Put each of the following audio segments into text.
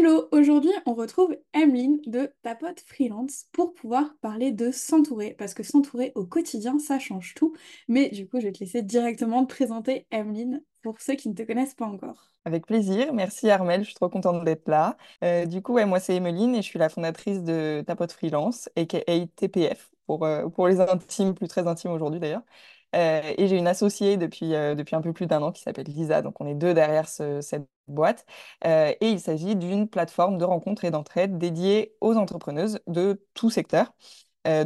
Hello, aujourd'hui on retrouve Emeline de Tapote Freelance pour pouvoir parler de s'entourer, parce que s'entourer au quotidien ça change tout, mais du coup je vais te laisser directement te présenter Emeline pour ceux qui ne te connaissent pas encore. Avec plaisir. Merci Armel, je suis trop contente d'être là. Euh, du coup, moi c'est Emeline et je suis la fondatrice de Tapote Freelance, aka TPF, pour, euh, pour les intimes, plus très intimes aujourd'hui d'ailleurs. Euh, et j'ai une associée depuis, depuis un peu plus d'un an qui s'appelle Lisa, donc on est deux derrière ce- cette boîte. et il s'agit d'une plateforme de rencontres et d'entraide dédiée aux entrepreneuses de tout secteur.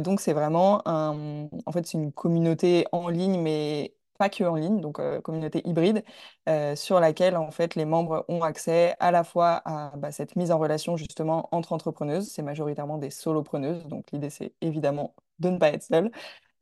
donc c'est vraiment un, en fait une communauté en ligne, mais pas que en ligne, donc euh, communauté hybride, euh, sur laquelle en fait les membres ont accès à la fois à bah, cette mise en relation justement entre entrepreneuses, c'est majoritairement des solopreneuses, donc l'idée c'est évidemment de ne pas être seule,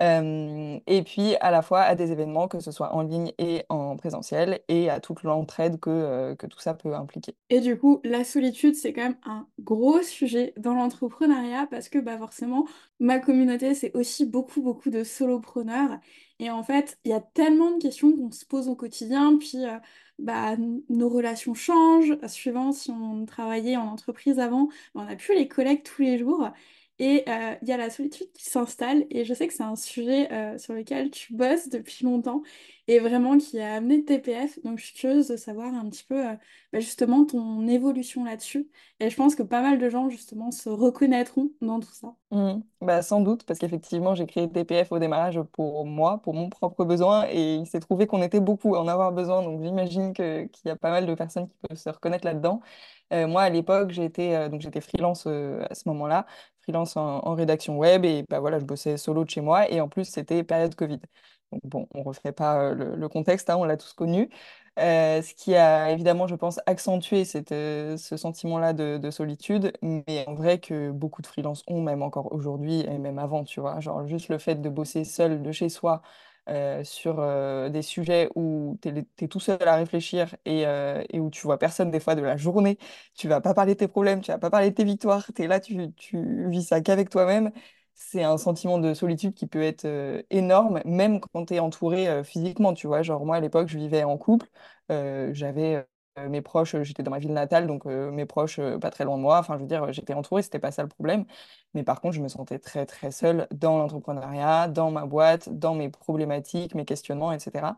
et puis à la fois à des événements, que ce soit en ligne et en présentiel, et à toute l'entraide que, que tout ça peut impliquer. Et du coup, la solitude, c'est quand même un gros sujet dans l'entrepreneuriat parce que bah, forcément, ma communauté, c'est aussi beaucoup, beaucoup de solopreneurs. Et en fait, il y a tellement de questions qu'on se pose au quotidien, puis bah, nos relations changent, suivant si on travaillait en entreprise avant, on n'a plus les collègues tous les jours. Et euh, il y a la solitude qui s'installe, et je sais que c'est un sujet euh, sur lequel tu bosses depuis longtemps, et vraiment qui a amené TPF. Donc je suis curieuse de savoir un petit peu euh, bah, justement ton évolution là-dessus. Et je pense que pas mal de gens justement se reconnaîtront dans tout ça. Mhm. Bah, sans doute, parce qu'effectivement, j'ai créé TPF au démarrage pour moi, pour mon propre besoin, et il s'est trouvé qu'on était beaucoup à en avoir besoin, donc j'imagine qu'il y a pas mal de personnes qui peuvent se reconnaître là-dedans. Euh, moi, à l'époque, j'étais euh, donc j'étais freelance euh, à ce moment-là, freelance en, rédaction web, et bah, voilà, je bossais solo de chez moi, et en plus, c'était période Covid. Donc bon, on ne referait pas le, contexte, hein, on l'a tous connu. Ce qui a évidemment, je pense, accentué cette, ce sentiment-là de, de solitude, mais en vrai que beaucoup de freelances ont, même encore aujourd'hui et même avant, tu vois. Genre juste le fait de bosser seul de chez soi euh, sur euh, des sujets où tu es, tout seul à réfléchir et, euh, et où tu vois personne des fois de la journée, tu vas pas parler de tes problèmes, tu vas pas parler de tes victoires, tu es là, tu, tu vis ça qu'avec toi-même. C'est un sentiment de solitude qui peut être énorme, même quand tu es entouré physiquement, tu vois. Genre moi, à l'époque, je vivais en couple. J'avais mes proches, euh, j'étais dans ma ville natale, donc euh, mes proches euh, pas très loin de moi. Enfin, je veux dire, j'étais entourée, c'était pas ça le problème. Mais par contre, je me sentais très, très seule dans l'entrepreneuriat, dans ma boîte, dans mes problématiques, mes questionnements, etc.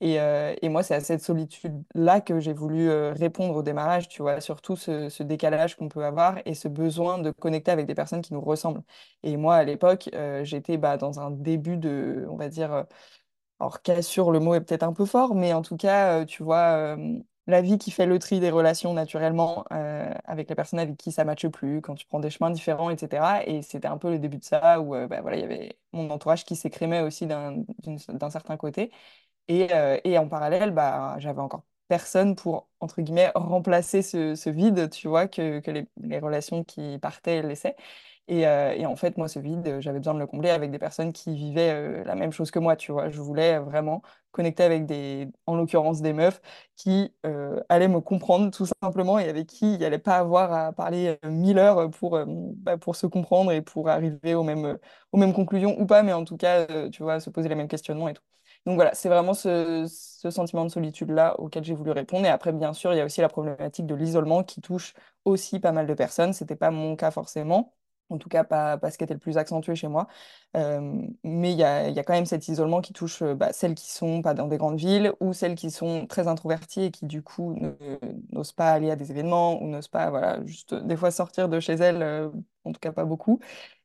Et, euh, et moi, c'est à cette solitude-là que j'ai voulu euh, répondre au démarrage, tu vois, surtout ce, ce décalage qu'on peut avoir et ce besoin de connecter avec des personnes qui nous ressemblent. Et moi, à l'époque, euh, j'étais bah, dans un début de, on va dire, euh, alors, cassure, le mot est peut-être un peu fort, mais en tout cas, euh, tu vois, euh, la vie qui fait le tri des relations naturellement euh, avec les personnes avec qui ça matche plus, quand tu prends des chemins différents, etc. Et c'était un peu le début de ça, où euh, bah, voilà, il y avait mon entourage qui s'écrémait aussi d'un certain côté. Et, euh, et en parallèle, bah, j'avais encore personne pour, entre guillemets, remplacer ce, vide, tu vois, que, que les relations qui partaient laissaient. Et, euh, et en fait, moi, ce vide, euh, j'avais besoin de le combler avec des personnes qui vivaient euh, la même chose que moi, tu vois. Je voulais vraiment connecter avec des, en l'occurrence, des meufs qui allaient me comprendre tout simplement et avec qui il n'y allait pas avoir à parler mille heures pour, bah, pour se comprendre et pour arriver aux mêmes, aux mêmes conclusions ou pas, mais en tout cas, tu vois, se poser les mêmes questionnements et tout. Donc voilà, c'est vraiment ce, ce sentiment de solitude-là auquel j'ai voulu répondre. Et après, bien sûr, il y a aussi la problématique de l'isolement qui touche aussi pas mal de personnes. C'était pas mon cas forcément. En tout cas, pas, pas ce qui était le plus accentué chez moi. Mais il y a, quand même cet isolement qui touche bah, celles qui sont pas dans des grandes villes ou celles qui sont très introverties et qui, du coup, n'osent pas aller à des événements ou n'osent pas, voilà, juste des fois sortir de chez elles, en tout cas pas beaucoup.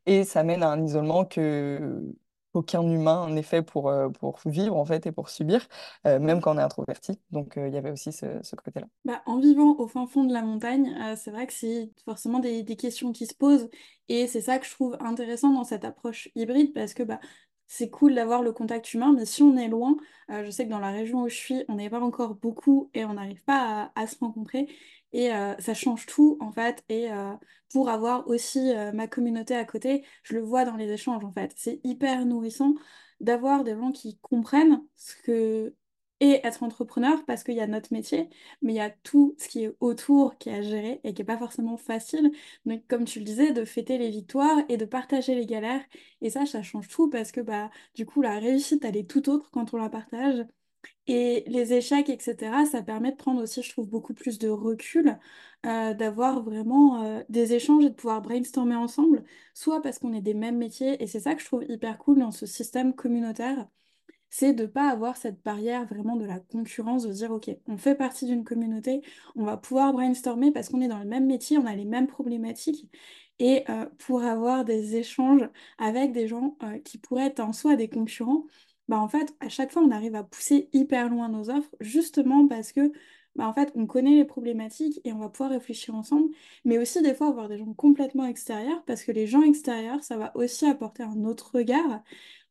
Et ça mène à un isolement que aucun humain n'est fait pour, euh, pour vivre, en fait, et pour subir, euh, même quand on est introverti. Donc, euh, il y avait aussi ce, côté-là. Bah, en vivant au fin fond de la montagne, c'est vrai que c'est forcément des, questions qui se posent et c'est ça que je trouve intéressant dans cette approche hybride parce que bah, c'est cool d'avoir le contact humain, mais si on est loin, je sais que dans la région où je suis, on n'est pas encore beaucoup et on n'arrive pas à se rencontrer et euh, ça change tout en fait et euh, pour avoir aussi euh, ma communauté à côté, je le vois dans les échanges en fait. C'est hyper nourrissant d'avoir des gens qui comprennent ce que et être entrepreneur parce qu'il y a notre métier, mais il y a tout ce qui est autour qui est à gérer et qui n'est pas forcément facile. Donc, comme tu le disais, de fêter les victoires et de partager les galères. Et ça, ça change tout parce que bah, du coup, la réussite, elle est tout autre quand on la partage. Et les échecs, etc., ça permet de prendre aussi, je trouve, beaucoup plus de recul, euh, d'avoir vraiment euh, des échanges et de pouvoir brainstormer ensemble, soit parce qu'on est des mêmes métiers, et c'est ça que je trouve hyper cool dans ce système communautaire, c'est de ne pas avoir cette barrière vraiment de la concurrence, de dire, OK, on fait partie d'une communauté, on va pouvoir brainstormer parce qu'on est dans le même métier, on a les mêmes problématiques, et euh, pour avoir des échanges avec des gens qui pourraient être en soi des concurrents bah en fait, à chaque fois, on arrive à pousser hyper loin nos offres, justement parce que bah en fait, on connaît les problématiques et on va pouvoir réfléchir ensemble, mais aussi des fois avoir des gens complètement extérieurs, parce que les gens extérieurs, ça va aussi apporter un autre regard,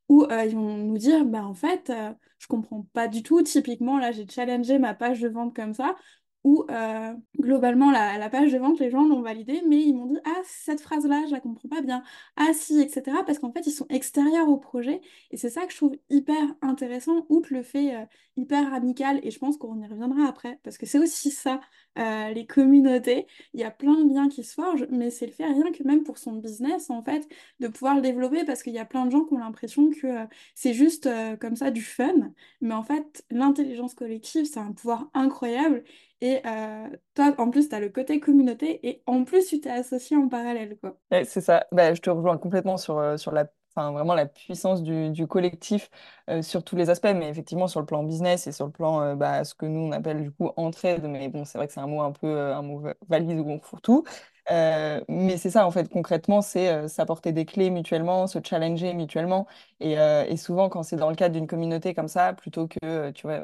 où euh, ils vont nous dire, bah en fait, euh, je comprends pas du tout, typiquement, là, j'ai challengé ma page de vente comme ça, où euh, globalement la, page de vente, les gens l'ont validée, mais ils m'ont dit Ah, cette phrase-là, je la comprends pas bien. Ah, si, etc. Parce qu'en fait, ils sont extérieurs au projet. Et c'est ça que je trouve hyper intéressant, outre le fait euh, hyper amical. Et je pense qu'on y reviendra après, parce que c'est aussi ça, euh, les communautés. Il y a plein de biens qui se forgent, mais c'est le fait rien que même pour son business, en fait, de pouvoir le développer, parce qu'il y a plein de gens qui ont l'impression que c'est juste comme ça du fun. Mais en fait, l'intelligence collective, c'est un pouvoir incroyable. Et euh, toi, en plus, tu as le côté communauté et en plus, tu t'es associé en parallèle, quoi. C'est ça. Bah, je te rejoins complètement sur, euh, sur la, enfin, vraiment la puissance du, du collectif euh, sur tous les aspects, mais effectivement sur le plan business et sur le plan, bah, ce que nous on appelle du coup entraide, mais bon, c'est vrai que c'est un mot un peu un mot valise ou fourre-tout. Euh, mais c'est ça, en fait, concrètement, c'est euh, s'apporter des clés mutuellement, se challenger mutuellement. Et, euh, souvent, quand c'est dans le cadre d'une communauté comme ça, plutôt que, tu vois,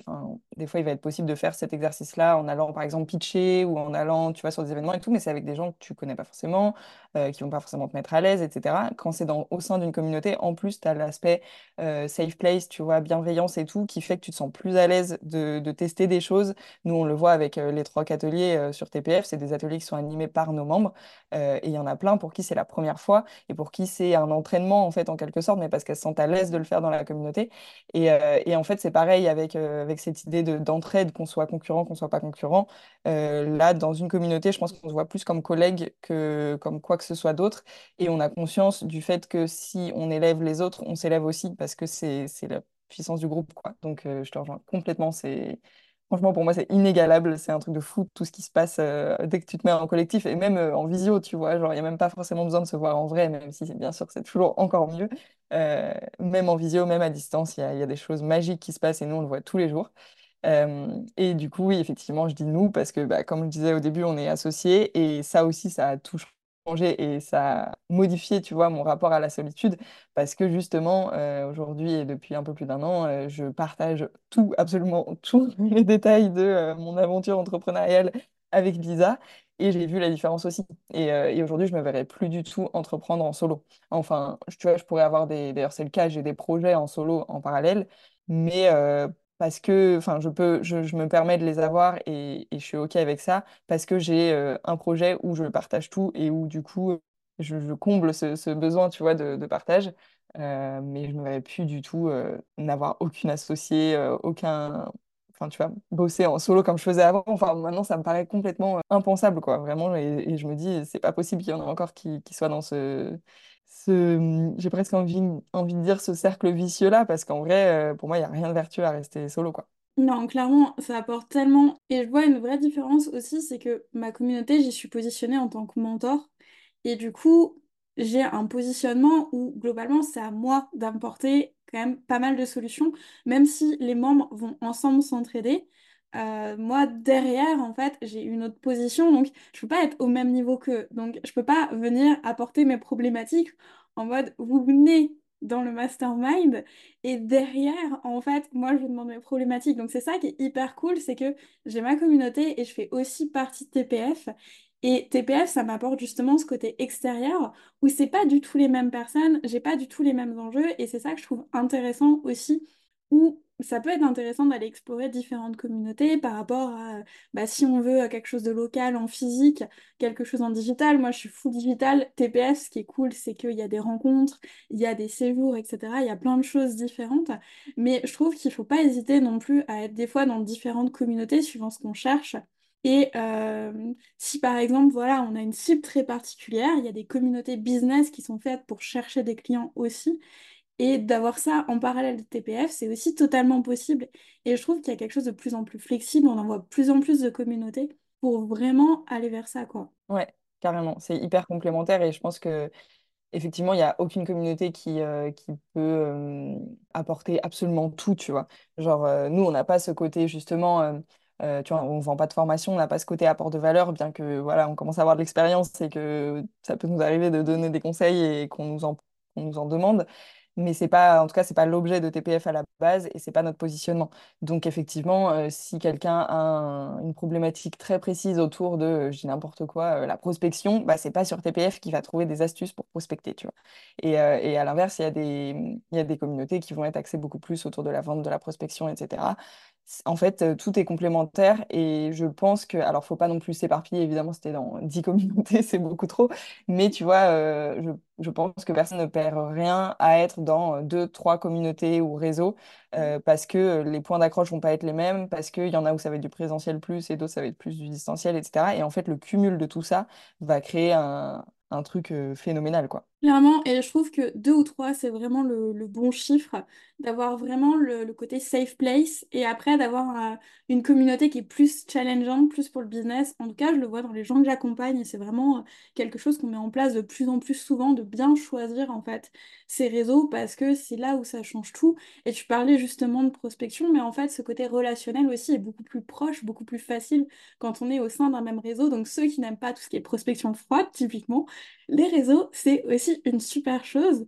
des fois, il va être possible de faire cet exercice-là en allant, par exemple, pitcher ou en allant, tu vois, sur des événements et tout, mais c'est avec des gens que tu connais pas forcément, qui vont pas forcément te mettre à l'aise, etc. Quand c'est au sein d'une communauté, en plus, tu as l'aspect safe place, tu vois, bienveillance et tout, qui fait que tu te sens plus à l'aise de tester des choses. Nous, on le voit avec les trois ateliers sur TPF, c'est des ateliers qui sont animés par nos membres. Euh, et il y en a plein pour qui c'est la première fois et pour qui c'est un entraînement en fait en quelque sorte, mais parce qu'elles se sentent à l'aise de le faire dans la communauté. Et, euh, et en fait, c'est pareil avec, euh, avec cette idée d'entraide, qu'on soit concurrent, qu'on soit pas concurrent. là, dans une communauté, je pense qu'on se voit plus comme collègue que comme quoi que ce soit d'autre. Et on a conscience du fait que si on élève les autres, on s'élève aussi parce que c'est la puissance du groupe, quoi. Donc, je te rejoins complètement. C'est Franchement, pour moi, c'est inégalable. C'est un truc de fou, tout ce qui se passe euh, dès que tu te mets en collectif et même euh, en visio, tu vois. Genre, il n'y a même pas forcément besoin de se voir en vrai, même si bien sûr c'est toujours encore mieux. Euh, même en visio, même à distance, il y a, des choses magiques qui se passent et nous, on le voit tous les jours. et du coup, oui, effectivement, je dis nous parce que, bah, comme je disais au début, on est associés et ça aussi, ça touche et ça a modifié, tu vois, mon rapport à la solitude parce que justement, euh, aujourd'hui et depuis un peu plus d'un an, euh, je partage tout, absolument tous les détails de euh, mon aventure entrepreneuriale avec Lisa et j'ai vu la différence aussi. Et, et aujourd'hui, je me verrais plus du tout entreprendre en solo. Enfin, tu vois, je pourrais avoir des, d'ailleurs, c'est le cas, j'ai des projets en solo en parallèle, mais parce que enfin je peux je, je, me permets de les avoir et, je suis OK avec ça parce que j'ai euh, un projet où je partage tout et où du coup je, comble ce, besoin tu vois de, partage euh, mais je ne verrais plus du tout euh, n'avoir aucune associée aucun enfin tu vois bosser en solo comme je faisais avant. Enfin maintenant ça me paraît complètement impensable quoi vraiment et, et je me dis c'est pas possible qu'il y en ait encore qui, qui soient dans ce j'ai presque envie, envie de dire ce cercle vicieux-là, parce qu'en vrai, euh, pour moi, il n'y a rien de vertueux à rester solo, quoi. Non, clairement, ça apporte tellement. Et je vois une vraie différence aussi, c'est que ma communauté, j'y suis positionnée en tant que mentor. Et du coup, j'ai un positionnement où globalement, c'est à moi d'apporter quand même pas mal de solutions, même si les membres vont ensemble s'entraider. Euh, moi, derrière, en fait, j'ai une autre position, donc je peux pas être au même niveau qu'eux. Donc, je peux pas venir apporter mes problématiques en mode, vous venez dans le mastermind et derrière, en fait, moi, je vous demande mes problématiques. Donc, c'est ça qui est hyper cool, c'est que j'ai ma communauté et je fais aussi partie de TPF. Et TPF, ça m'apporte justement ce côté extérieur où c'est pas du tout les mêmes personnes, j'ai pas du tout les mêmes enjeux et c'est ça que je trouve intéressant aussi où ça peut être intéressant d'aller explorer différentes communautés par rapport à bah, si on veut quelque chose de local en physique, quelque chose en digital. Moi, je suis full digital. TPS, ce qui est cool, c'est qu'il y a des rencontres, il y a des séjours, etc. Il y a plein de choses différentes. Mais je trouve qu'il ne faut pas hésiter non plus à être des fois dans différentes communautés suivant ce qu'on cherche. Et euh, si par exemple, voilà, on a une cible très particulière, il y a des communautés business qui sont faites pour chercher des clients aussi. Et d'avoir ça en parallèle de TPF, c'est aussi totalement possible. Et je trouve qu'il y a quelque chose de plus en plus flexible, on en voit plus en plus de communautés pour vraiment aller vers ça, quoi. Ouais, carrément. C'est hyper complémentaire et je pense que effectivement, il n'y a aucune communauté qui, euh, qui peut euh, apporter absolument tout, tu vois. Genre, euh, nous, on n'a pas ce côté, justement, tu vois, on ne vend pas de formation, on n'a pas ce côté apport de valeur, bien que, voilà, on commence à avoir de l'expérience et que ça peut nous arriver de donner des conseils et qu'on nous en, nous en demande mais c'est pas, en tout cas, c'est pas l'objet de TPF à la base et c'est pas notre positionnement. Donc effectivement, euh, si quelqu'un a un- une problématique très précise autour de, euh, je dis n'importe quoi, euh, la prospection, bah c'est pas sur TPF qu'il va trouver des astuces pour prospecter, tu vois. Et, et à l'inverse, il y a des, il y a des communautés qui vont être axées beaucoup plus autour de la vente, de la prospection, etc. En fait, tout est complémentaire et je pense que, alors faut pas non plus s'éparpiller, évidemment, c'était dans 10 communautés, c'est beaucoup trop, mais tu vois, euh, je je pense que personne ne perd rien à être dans deux, trois communautés ou réseaux euh, parce que les points d'accroche vont pas être les mêmes, parce qu'il y en a où ça va être du présentiel plus et d'autres ça va être plus du distanciel, etc. Et en fait, le cumul de tout ça va créer un, un truc phénoménal, quoi. Clairement, et je trouve que deux ou trois, c'est vraiment le, bon chiffre, d'avoir vraiment le, côté safe place, et après d'avoir une communauté qui est plus challengeante, plus pour le business. En tout cas, je le vois dans les gens que j'accompagne, c'est vraiment quelque chose qu'on met en place de plus en plus souvent, de bien choisir en fait ces réseaux, parce que c'est là où ça change tout. Et tu parlais justement de prospection, mais en fait, ce côté relationnel aussi est beaucoup plus proche, beaucoup plus facile quand on est au sein d'un même réseau. Donc ceux qui n'aiment pas tout ce qui est prospection froide, typiquement, les réseaux, c'est aussi une super chose,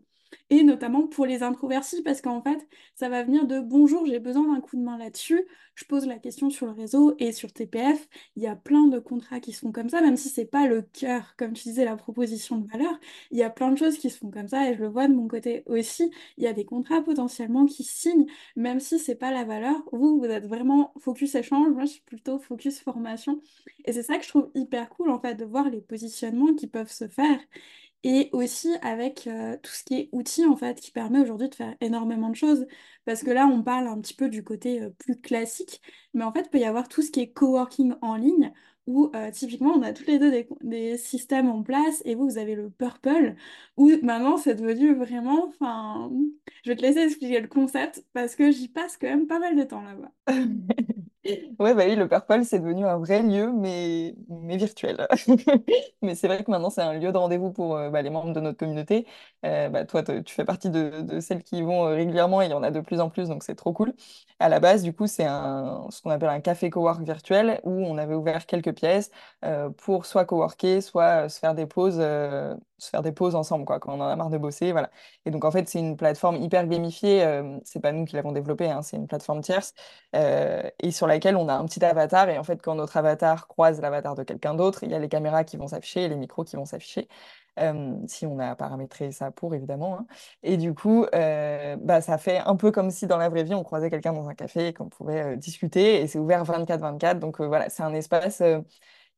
et notamment pour les introvertis, parce qu'en fait, ça va venir de bonjour, j'ai besoin d'un coup de main là-dessus. Je pose la question sur le réseau et sur TPF. Il y a plein de contrats qui se font comme ça, même si c'est pas le cœur, comme tu disais, la proposition de valeur. Il y a plein de choses qui se font comme ça, et je le vois de mon côté aussi. Il y a des contrats potentiellement qui signent, même si c'est pas la valeur. Vous, vous êtes vraiment focus échange, moi je suis plutôt focus formation. Et c'est ça que je trouve hyper cool en fait, de voir les positionnements qui peuvent se faire. Et aussi avec euh, tout ce qui est outils en fait, qui permet aujourd'hui de faire énormément de choses. Parce que là, on parle un petit peu du côté euh, plus classique, mais en fait, il peut y avoir tout ce qui est coworking en ligne, où euh, typiquement, on a tous les deux des, des systèmes en place, et vous, vous avez le Purple, où maintenant, c'est devenu vraiment, enfin, je vais te laisser expliquer le concept, parce que j'y passe quand même pas mal de temps là-bas. Ouais, bah oui, le Purple, c'est devenu un vrai lieu, mais, mais virtuel. Mais c'est vrai que maintenant, c'est un lieu de rendez-vous pour euh, bah, les membres de notre communauté. Euh, bah, toi, tu fais partie de, celles qui y vont euh, régulièrement, et il y en a de plus en plus, donc c'est trop cool. À la base, du coup, c'est ce qu'on appelle un café cowork virtuel, où on avait ouvert quelques pièces pour soit coworker, soit se faire des pauses, se faire des pauses ensemble, quoi, quand on en a marre de bosser, voilà. Et donc, en fait, c'est une plateforme hyper gamifiée. euh, c'est pas nous qui l'avons développée, hein, c'est une plateforme tierce euh, et sur laquelle on a un petit avatar. Et en fait, quand notre avatar croise l'avatar de quelqu'un d'autre, il y a les caméras qui vont s'afficher les micros qui vont s'afficher, euh, si on a paramétré ça pour, évidemment. hein. Et du coup, euh, bah, ça fait un peu comme si dans la vraie vie, on croisait quelqu'un dans un café et qu'on pouvait discuter. Et c'est ouvert 24-24. Donc voilà, c'est un espace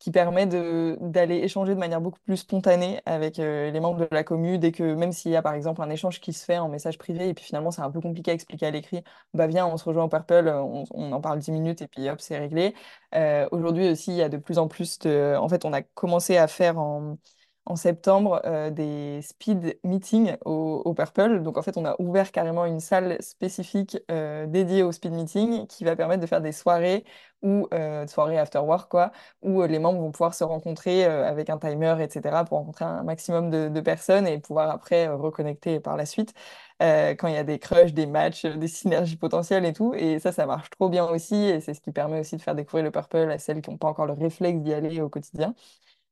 qui permet d'aller échanger de manière beaucoup plus spontanée avec euh, les membres de la commu, dès que, même s'il y a par exemple un échange qui se fait en message privé, et puis finalement c'est un peu compliqué à expliquer à l'écrit, bah viens, on se rejoint au Purple, on, on en parle 10 minutes et puis hop, c'est réglé. Euh, aujourd'hui aussi, il y a de plus en plus de... En fait, on a commencé à faire en, en septembre euh, des speed meetings au, Purple. Donc en fait, on a ouvert carrément une salle spécifique euh, dédiée au speed meeting qui va permettre de faire des soirées ou euh, soirées after work, quoi, où les membres vont pouvoir se rencontrer avec un timer, etc., pour rencontrer un maximum de, de personnes et pouvoir après reconnecter par la suite quand il y a des crushs, des matchs, des synergies potentielles et tout. Et ça, ça marche trop bien aussi. Et c'est ce qui permet aussi de faire découvrir le Purple à celles qui n'ont pas encore le réflexe d'y aller au quotidien.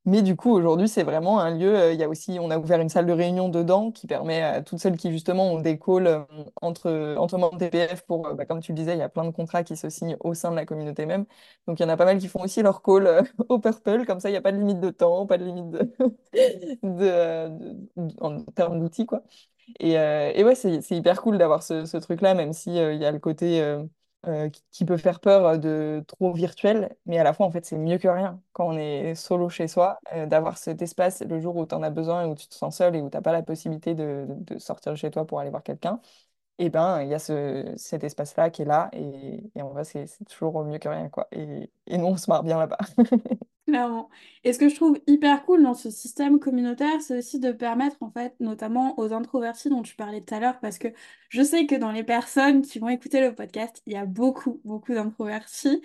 Mais du coup, aujourd'hui, c'est vraiment un lieu. euh, Il y a aussi, on a ouvert une salle de réunion dedans qui permet à toutes celles qui, justement, ont des calls euh, entre, entre membres TPF pour, euh, bah, comme tu le disais, il y a plein de contrats qui se signent au sein de la communauté même. Donc, il y en a pas mal qui font aussi leur call au Purple. Comme ça, il n'y a pas de limite de temps, pas de limite de, en termes d'outils, quoi. Et, euh, et ouais, c'est hyper cool d'avoir ce, ce truc-là, même si, euh, y a le côté euh, qui, peut faire peur euh, de trop virtuel, mais à la fois, en fait, c'est mieux que rien quand on est solo chez soi, euh, d'avoir cet espace le jour où tu en as besoin, où tu te sens seul et où tu n'as pas la possibilité de, sortir de chez toi pour aller voir quelqu'un. Et ben, il y a ce, cet espace-là qui est là, et, et en vrai, c'est toujours mieux que rien, quoi. Et, et nous, on se marre bien là-bas. Clairement. Et ce que je trouve hyper cool dans ce système communautaire, c'est aussi de permettre, en fait, notamment aux introvertis dont tu parlais tout à l'heure, parce que je sais que dans les personnes qui vont écouter le podcast, il y a beaucoup, beaucoup d'introvertis.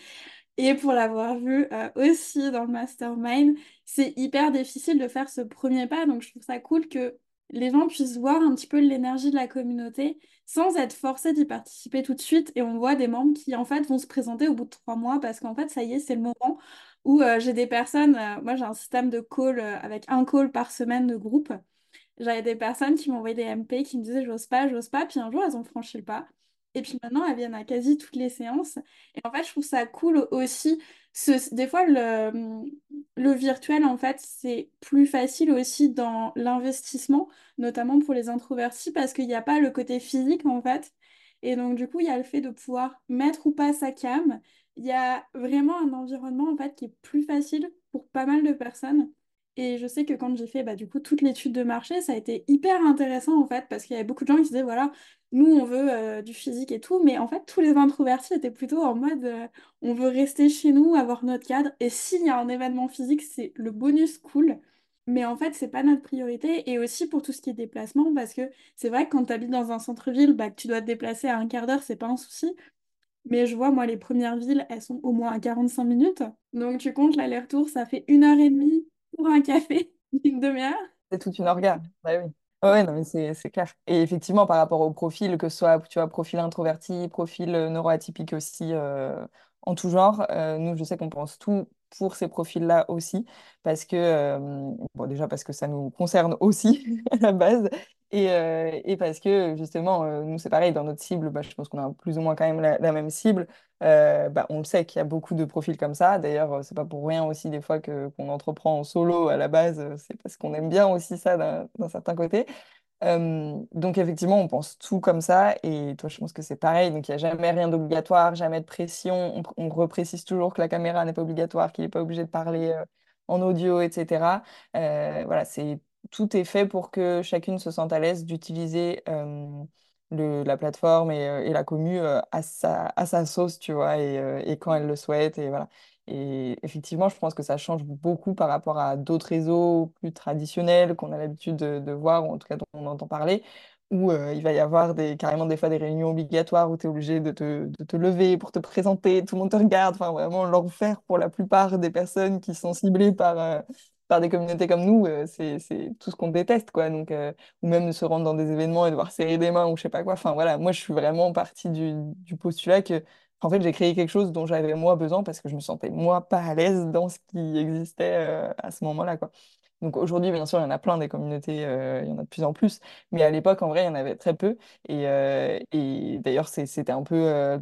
Et pour l'avoir vu euh, aussi dans le mastermind, c'est hyper difficile de faire ce premier pas. Donc je trouve ça cool que les gens puissent voir un petit peu l'énergie de la communauté sans être forcés d'y participer tout de suite. Et on voit des membres qui en fait vont se présenter au bout de trois mois parce qu'en fait ça y est, c'est le moment où euh, j'ai des personnes, euh, moi j'ai un système de call avec un call par semaine de groupe. J'avais des personnes qui m'envoyaient des MP qui me disaient j'ose pas, j'ose pas, puis un jour elles ont franchi le pas. Et puis maintenant, elles viennent à quasi toutes les séances. Et en fait, je trouve ça cool aussi. Des fois, le, le virtuel, en fait, c'est plus facile aussi dans l'investissement, notamment pour les introvertis, parce qu'il n'y a pas le côté physique, en fait. Et donc, du coup, il y a le fait de pouvoir mettre ou pas sa cam. Il y a vraiment un environnement, en qui est plus facile pour pas mal de personnes. Et je sais que quand j'ai fait bah, du coup toute l'étude de marché, ça a été hyper intéressant en fait, parce qu'il y avait beaucoup de gens qui disaient voilà, nous on veut euh, du physique et tout, mais en fait tous les introvertis étaient plutôt en mode euh, on veut rester chez nous, avoir notre cadre, et s'il y a un événement physique, c'est le bonus cool. Mais en fait, c'est pas notre priorité. Et aussi pour tout ce qui est déplacement, parce que c'est vrai que quand tu habites dans un centre-ville, bah, tu dois te déplacer à un quart d'heure, c'est pas un souci. Mais je vois, moi, les premières villes, elles sont au moins à 45 minutes. Donc tu comptes l'aller-retour, ça fait une heure et demie pour un café, une demi-heure? C'est toute une organe. Bah oui. Ouais, non, mais c'est c'est clair. Et effectivement, par rapport au profil, que ce soit, tu vois, profil introverti, profil euh, neuroatypique aussi, euh, en tout genre, euh, nous, je sais qu'on pense tout pour ces profils-là aussi, parce que, euh, bon, déjà parce que ça nous concerne aussi à la base, et, euh, et parce que, justement, euh, nous, c'est pareil, dans notre cible, bah, je pense qu'on a plus ou moins quand même la, même cible. Bah, on le sait qu'il y a beaucoup de profils comme ça. D'ailleurs, c'est pas pour rien aussi des fois que qu'on entreprend en solo à la base. C'est parce qu'on aime bien aussi ça d'un certain côté. Donc effectivement, on pense tout comme ça. Et toi, je pense que c'est pareil. Donc il n'y a jamais rien d'obligatoire, jamais de pression. On, on reprécise toujours que la caméra n'est pas obligatoire, qu'il n'est pas obligé de parler en audio, etc. Voilà, c'est tout est fait pour que chacune se sente à l'aise d'utiliser la plateforme et, la commu à sa, à sa sauce, tu vois, et, et quand elle le souhaite. Et voilà. Et effectivement, je pense que ça change beaucoup par rapport à d'autres réseaux plus traditionnels qu'on a l'habitude de, voir, ou en tout cas dont on entend parler, où euh, il va y avoir carrément des fois des réunions obligatoires où tu es obligé de te, lever pour te présenter, tout le monde te regarde, enfin vraiment l'enfer pour la plupart des personnes qui sont ciblées par, euh, par des communautés comme nous, euh, c'est, tout ce qu'on déteste, quoi. Donc, ou même de se rendre dans des événements et devoir serrer des mains ou je sais pas quoi. Enfin voilà, moi je suis vraiment partie du postulat que en fait, j'ai créé quelque chose dont j'avais moi besoin parce que je me sentais moi pas à l'aise dans ce qui existait euh, à ce moment-là, quoi. Donc aujourd'hui, bien sûr, il y en a plein des communautés, euh, il y en a de plus en plus, mais à l'époque, en vrai, il y en avait très peu. Et, euh, d'ailleurs, c'était un peu,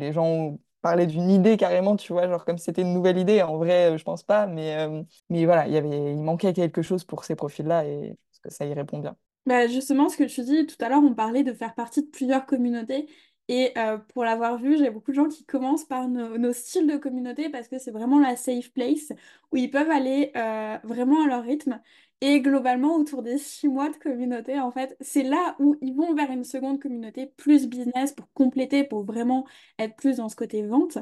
les gens parlaient d'une idée carrément, tu vois, genre comme c'était une nouvelle idée. En vrai, je pense pas, mais, mais voilà, il y avait, manquait quelque chose pour ces profils-là et je pense que ça y répond bien. Bah, justement, ce que tu dis tout à l'heure, on parlait de faire partie de plusieurs communautés. Et euh, pour l'avoir vu, j'ai beaucoup de gens qui commencent par nos, styles de communauté parce que c'est vraiment la safe place où ils peuvent aller euh, vraiment à leur rythme. Et globalement, autour des six mois de communauté, en fait, c'est là où ils vont vers une seconde communauté plus business pour compléter, pour vraiment être plus dans ce côté vente.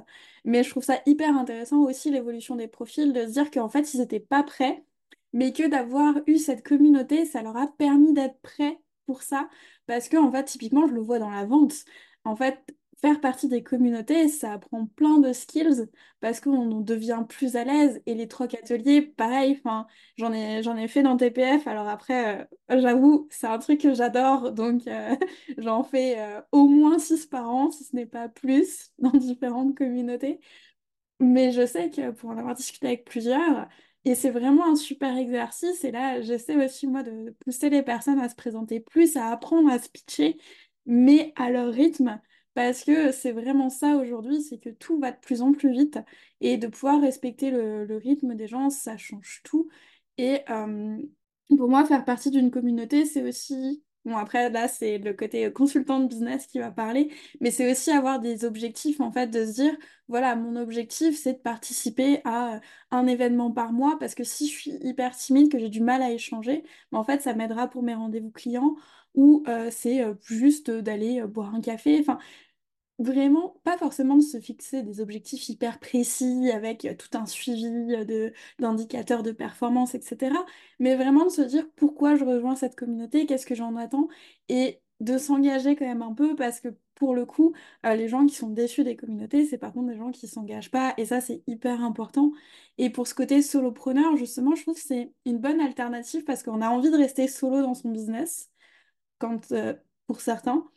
Mais je trouve ça hyper intéressant aussi l'évolution des profils, de se dire qu'en fait, ils n'étaient pas prêts mais que d'avoir eu cette communauté, ça leur a permis d'être prêts pour ça, parce que en fait, typiquement, je le vois dans la vente. En fait, faire partie des communautés, ça apprend plein de skills, parce qu'on en devient plus à l'aise, et les trocs ateliers, pareil, j'en ai, j'en ai fait dans TPF, alors après, euh, j'avoue, c'est un truc que j'adore, donc euh, j'en fais euh, au moins six par an, si ce n'est pas plus, dans différentes communautés. Mais je sais que pour en avoir discuté avec plusieurs, et c'est vraiment un super exercice, et là, j'essaie aussi, moi, de pousser les personnes à se présenter plus, à apprendre à se pitcher, mais à leur rythme, parce que c'est vraiment ça aujourd'hui, c'est que tout va de plus en plus vite, et de pouvoir respecter le, rythme des gens, ça change tout. Et euh, pour moi, faire partie d'une communauté, c'est aussi... Bon, après, là, c'est le côté consultant de business qui va parler, mais c'est aussi avoir des objectifs, en fait, de se dire, voilà, mon objectif, c'est de participer à un événement par mois parce que si je suis hyper timide, que j'ai du mal à échanger, ben, en fait, ça m'aidera pour mes rendez-vous clients ou euh, c'est euh, juste d'aller euh, boire un café. Enfin, vraiment, pas forcément de se fixer des objectifs hyper précis avec euh, tout un suivi euh, d'indicateurs de performance, etc. Mais vraiment de se dire pourquoi je rejoins cette communauté, qu'est-ce que j'en attends, et de s'engager quand même un peu parce que pour le coup, euh, les gens qui sont déçus des communautés, c'est par contre des gens qui s'engagent pas, et ça c'est hyper important. Et pour ce côté solopreneur, justement, je trouve que c'est une bonne alternative parce qu'on a envie de rester solo dans son business, quand, pour certains.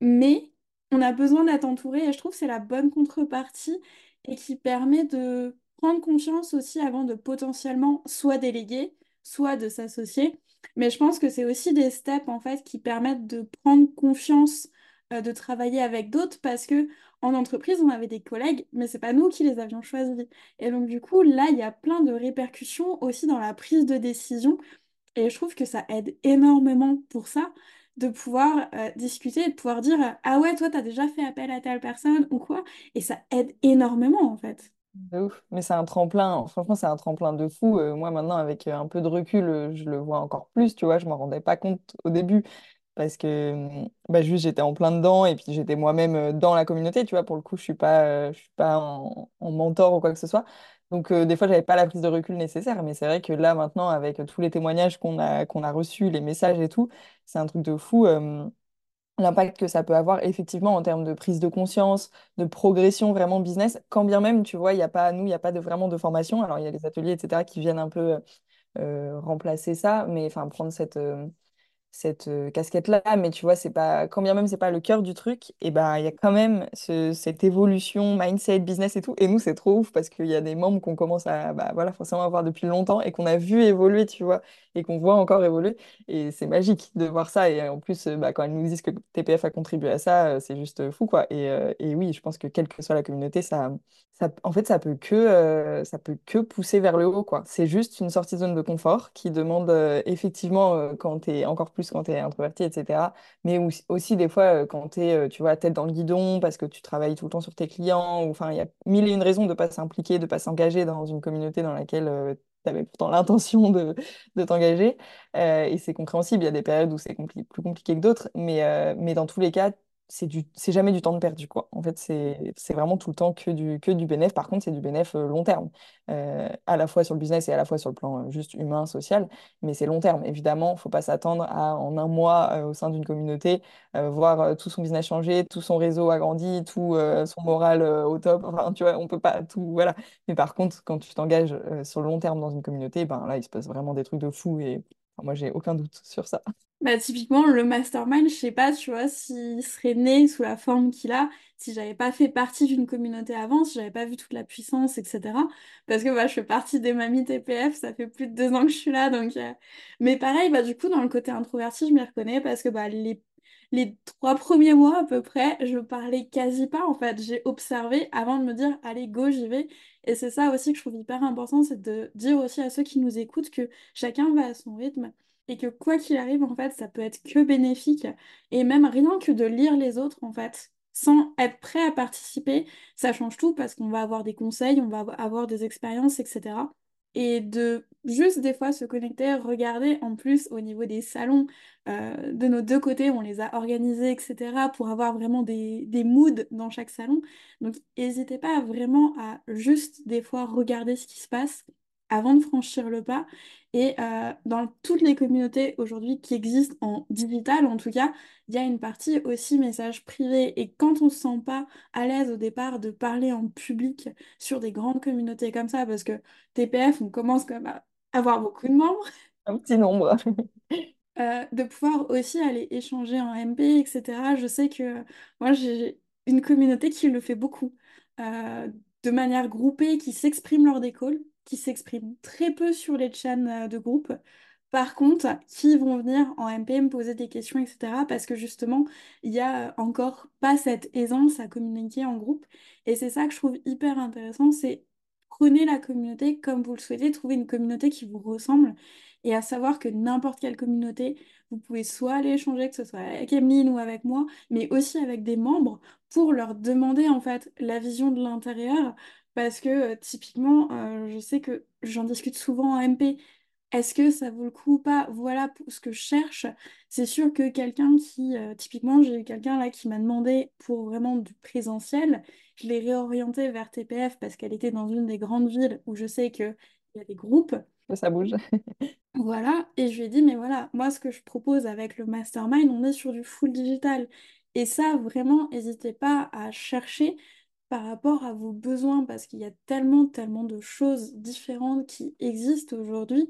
Mais on a besoin d'être entouré et je trouve que c'est la bonne contrepartie et qui permet de prendre confiance aussi avant de potentiellement soit déléguer, soit de s'associer. Mais je pense que c'est aussi des steps en fait qui permettent de prendre confiance euh, de travailler avec d'autres parce que en entreprise, on avait des collègues, mais c'est pas nous qui les avions choisis. Et donc du coup, là, il y a plein de répercussions aussi dans la prise de décision et je trouve que ça aide énormément pour ça de pouvoir euh, discuter, de pouvoir dire euh, Ah ouais, toi, t'as déjà fait appel à telle personne ou quoi? Et ça aide énormément en fait. Mais c'est un tremplin, franchement, c'est un tremplin de fou. Euh, moi, maintenant, avec un peu de recul, je le vois encore plus, tu vois, je m'en rendais pas compte au début parce que hum, bah, juste j'étais en plein dedans et puis j'étais moi-même dans la communauté, tu vois, pour le coup, je suis pas, suis pas en mentor ou quoi que ce soit. Donc, euh, des fois, j'avais pas la prise de recul nécessaire, mais c'est vrai que là, maintenant, avec tous les témoignages qu'on a, reçus, les messages et tout, c'est un truc de fou. euh, l'impact que ça peut avoir effectivement en termes de prise de conscience, de progression vraiment business, quand bien même, tu vois, il n'y a pas, nous, il n'y a pas de, vraiment de formation. Alors, il y a les ateliers, etc., qui viennent un peu euh, remplacer ça, mais enfin, prendre cette, euh, cette casquette-là, mais tu vois, c'est pas, quand bien même c'est pas le cœur du truc, et ben il y a quand même ce- cette évolution, mindset, business et tout. Et nous, c'est trop ouf parce qu'il y a des membres qu'on commence à, bah, voilà, forcément avoir depuis longtemps et qu'on a vu évoluer, tu vois, et qu'on voit encore évoluer. Et c'est magique de voir ça. Et en plus, bah, quand elles nous disent que TPF a contribué à ça, c'est juste fou, quoi. Et, et oui, je pense que quelle que soit la communauté, ça, ça, en fait, ça peut que, ça peut que pousser vers le haut, quoi. C'est juste une sortie de zone de confort qui demande effectivement, quand tu es encore plus quand tu es introverti, etc. Mais aussi, des fois, euh, quand tu es, tu vois, tête dans le guidon parce que tu travailles tout le temps sur tes clients, ou enfin, il y a mille et une raisons de ne pas s'impliquer, de ne pas s'engager dans une communauté dans laquelle tu avais pourtant l'intention de, t'engager. Euh, et c'est compréhensible, il y a des périodes où c'est plus compliqué que d'autres, mais, euh, mais dans tous les cas, c'est du, c'est jamais du temps de perdu, quoi. En fait, c'est, c'est vraiment tout le temps que du, que du bénéf. Par contre, c'est du bénéf euh, long terme, euh, à la fois sur le business et à la fois sur le plan euh, juste humain, social, mais c'est long terme. Évidemment, il faut pas s'attendre à, en un mois, euh, au sein d'une communauté, euh, voir tout son business changer, tout son réseau agrandi, tout son moral au top. Enfin, tu vois, on peut pas tout, voilà. Mais par contre, quand tu t'engages sur le long terme dans une communauté, ben là, il se passe vraiment des trucs de fou et enfin, moi, j'ai aucun doute sur ça. Bah, typiquement, le mastermind, je sais pas, tu vois, s'il serait né sous la forme qu'il a, si j'avais pas fait partie d'une communauté avant, si j'avais pas vu toute la puissance, etc. Parce que bah, je fais partie des mamies TPF, ça fait plus de deux ans que je suis là, donc... euh, Mais pareil, bah, du coup, dans le côté introverti, je m'y reconnais parce que bah, les... les trois premiers mois à peu près, je parlais quasi pas, en fait. J'ai observé avant de me dire, allez, go, j'y vais. Et c'est ça aussi que je trouve hyper important, c'est de dire aussi à ceux qui nous écoutent que chacun va à son rythme et que quoi qu'il arrive, en fait, ça peut être que bénéfique. Et même rien que de lire les autres, en fait, sans être prêt à participer, ça change tout parce qu'on va avoir des conseils, on va avoir des expériences, etc. Et de juste des fois se connecter, regarder en plus au niveau des salons euh, de nos deux côtés, on les a organisés, etc., pour avoir vraiment des, des moods dans chaque salon. Donc n'hésitez pas vraiment à juste des fois regarder ce qui se passe avant de franchir le pas. Et euh, dans toutes les communautés aujourd'hui qui existent en digital, en tout cas, il y a une partie aussi message privé. Et quand on ne se sent pas à l'aise au départ de parler en public sur des grandes communautés comme ça, parce que TPF, on commence quand même à avoir beaucoup de membres, Un petit nombre. euh, de pouvoir aussi aller échanger en MP, etc. Je sais que moi, j'ai une communauté qui le fait beaucoup, euh, de manière groupée, qui s'exprime lors des calls, qui s'exprime très peu sur les chats euh, de groupe. Par contre, qui vont venir en MP me poser des questions, etc. Parce que justement, il n'y a encore pas cette aisance à communiquer en groupe. Et c'est ça que je trouve hyper intéressant, c'est prenez la communauté comme vous le souhaitez, trouvez une communauté qui vous ressemble et à savoir que n'importe quelle communauté, vous pouvez soit aller échanger, que ce soit avec Emeline ou avec moi, mais aussi avec des membres pour leur demander en fait la vision de l'intérieur. Parce que euh, typiquement, euh, je sais que j'en discute souvent en MP. est-ce que ça vaut le coup ou pas? Voilà ce que je cherche. C'est sûr que quelqu'un qui, euh, typiquement, j'ai eu quelqu'un là qui m'a demandé pour vraiment du présentiel, je l'ai réorienté vers TPF parce qu'elle était dans une des grandes villes où je sais qu'il y a des groupes. Ça bouge. Voilà, et je lui ai dit, mais voilà, moi ce que je propose avec le mastermind, on est sur du full digital. Et ça, vraiment, n'hésitez pas à chercher par rapport à vos besoins, parce qu'il y a tellement, tellement de choses différentes qui existent aujourd'hui,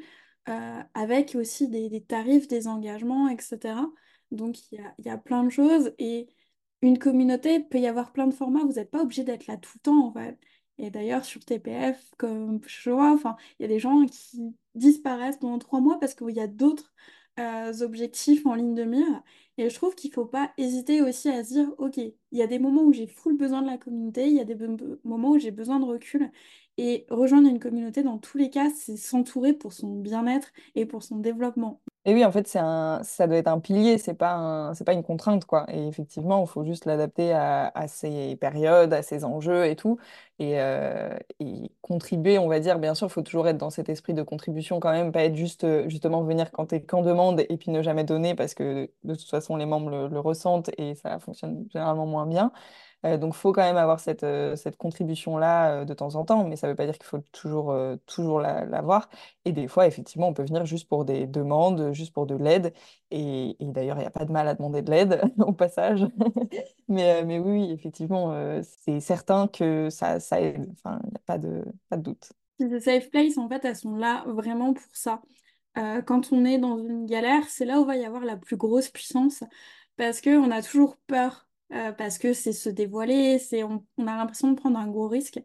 euh, avec aussi des, tarifs, des engagements, etc. Donc il y a, y a plein de choses, et une communauté, peut y avoir plein de formats, vous n'êtes pas obligé d'être là tout le temps, en fait. Et d'ailleurs, sur TPF, comme je vois, il y a des gens qui disparaissent pendant trois mois parce qu'il y a d'autres euh, objectifs en ligne de mire. Et je trouve qu'il ne faut pas hésiter aussi à se dire, OK, il y a des moments où j'ai full besoin de la communauté, il y a des moments où j'ai besoin de recul. Et rejoindre une communauté, dans tous les cas, c'est s'entourer pour son bien-être et pour son développement. Et oui, en fait, c'est un, ça doit être un pilier, c'est pas un- c'est pas une contrainte, quoi. Et effectivement, il faut juste l'adapter à, à ces périodes, à ces enjeux et tout. Et, euh, et contribuer, on va dire, bien sûr, il faut toujours être dans cet esprit de contribution quand même, pas être juste, justement, venir quand t'es qu'en demande et puis ne jamais donner parce que de toute façon, les membres le ressentent et ça fonctionne généralement moins bien. Euh, donc, il faut quand même avoir cette, euh, cette contribution-là euh, de temps en temps, mais ça ne veut pas dire qu'il faut toujours, toujours la- l'avoir. Et des fois, effectivement, on peut venir juste pour des demandes, juste pour de l'aide. Et, d'ailleurs, il n'y a pas de mal à demander de l'aide au passage. Mais, mais oui, effectivement, c'est certain que ça, ça aide. Enfin, il n'y a pas de, pas de doute. Les safe place, en fait, elles sont là vraiment pour ça. Quand on est dans une galère, c'est là où va y avoir la plus grosse puissance parce qu'on a toujours peur, euh, parce que c'est se dévoiler, c'est, on, a l'impression de prendre un gros risque.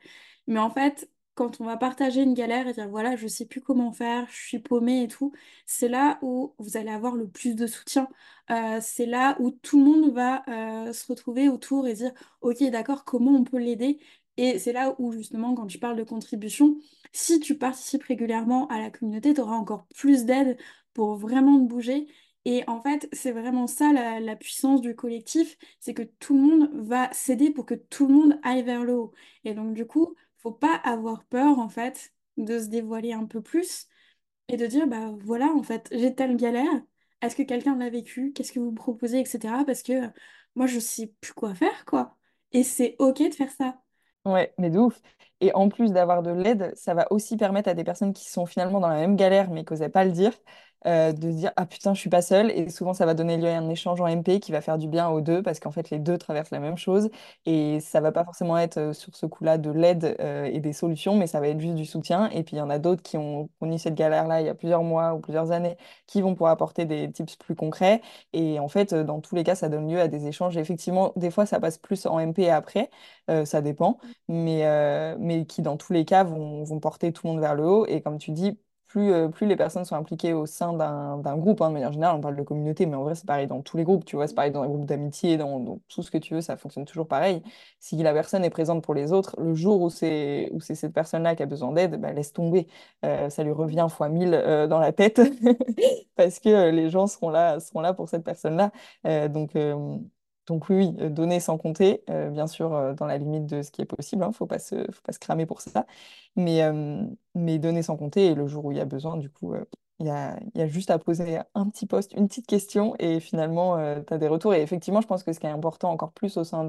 Mais en fait, quand on va partager une galère et dire voilà, je sais plus comment faire, je suis paumée et tout, c'est là où vous allez avoir le plus de soutien. Euh, c'est là où tout le monde va euh, se retrouver autour et dire ok, d'accord, comment on peut l'aider? Et c'est là où justement, quand tu parles de contribution, si tu participes régulièrement à la communauté, tu auras encore plus d'aide pour vraiment bouger. Et en fait, c'est vraiment ça la, puissance du collectif, c'est que tout le monde va s'aider pour que tout le monde aille vers le haut. Et donc du coup, faut pas avoir peur en fait de se dévoiler un peu plus et de dire bah voilà en fait j'ai telle galère. Est-ce que quelqu'un l'a vécu? Qu'est-ce que vous proposez, etc. Parce que moi je sais plus quoi faire quoi. Et c'est ok de faire ça. Ouais, mais de ouf. Et en plus d'avoir de l'aide, ça va aussi permettre à des personnes qui sont finalement dans la même galère mais qui n'osaient pas le dire, euh, de se dire Ah putain, je suis pas seule. Et souvent, ça va donner lieu à un échange en MP qui va faire du bien aux deux parce qu'en fait, les deux traversent la même chose. Et ça va pas forcément être euh, sur ce coup-là de l'aide euh, et des solutions, mais ça va être juste du soutien. Et puis, il y en a d'autres qui ont connu cette galère-là il y a plusieurs mois ou plusieurs années qui vont pouvoir apporter des tips plus concrets. Et en fait, euh, dans tous les cas, ça donne lieu à des échanges. Et effectivement, des fois, ça passe plus en MP après, ça dépend mais, euh, mais qui dans tous les cas vont, vont porter tout le monde vers le haut. Et comme tu dis, plus, euh, plus les personnes sont impliquées au sein d'un groupe, hein, de manière générale, on parle de communauté, mais en vrai c'est pareil dans tous les groupes, tu vois, c'est pareil dans les groupes d'amitié, dans, tout ce que tu veux, ça fonctionne toujours pareil. Si la personne est présente pour les autres, le jour où c'est cette personne-là qui a besoin d'aide, bah, laisse tomber. Euh, ça lui revient fois mille euh, dans la tête, parce que euh, les gens seront là, seront là pour cette personne-là. Donc, donc oui, euh, donner sans compter, euh, bien sûr, euh, dans la limite de ce qui est possible, hein, faut pas se, faut pas se cramer pour ça, mais, mais donner sans compter, et le jour où il y a besoin, du coup, il y a, il y a juste à poser un petit post, une petite question, et finalement, tu as des retours. Et effectivement, je pense que ce qui est important encore plus au sein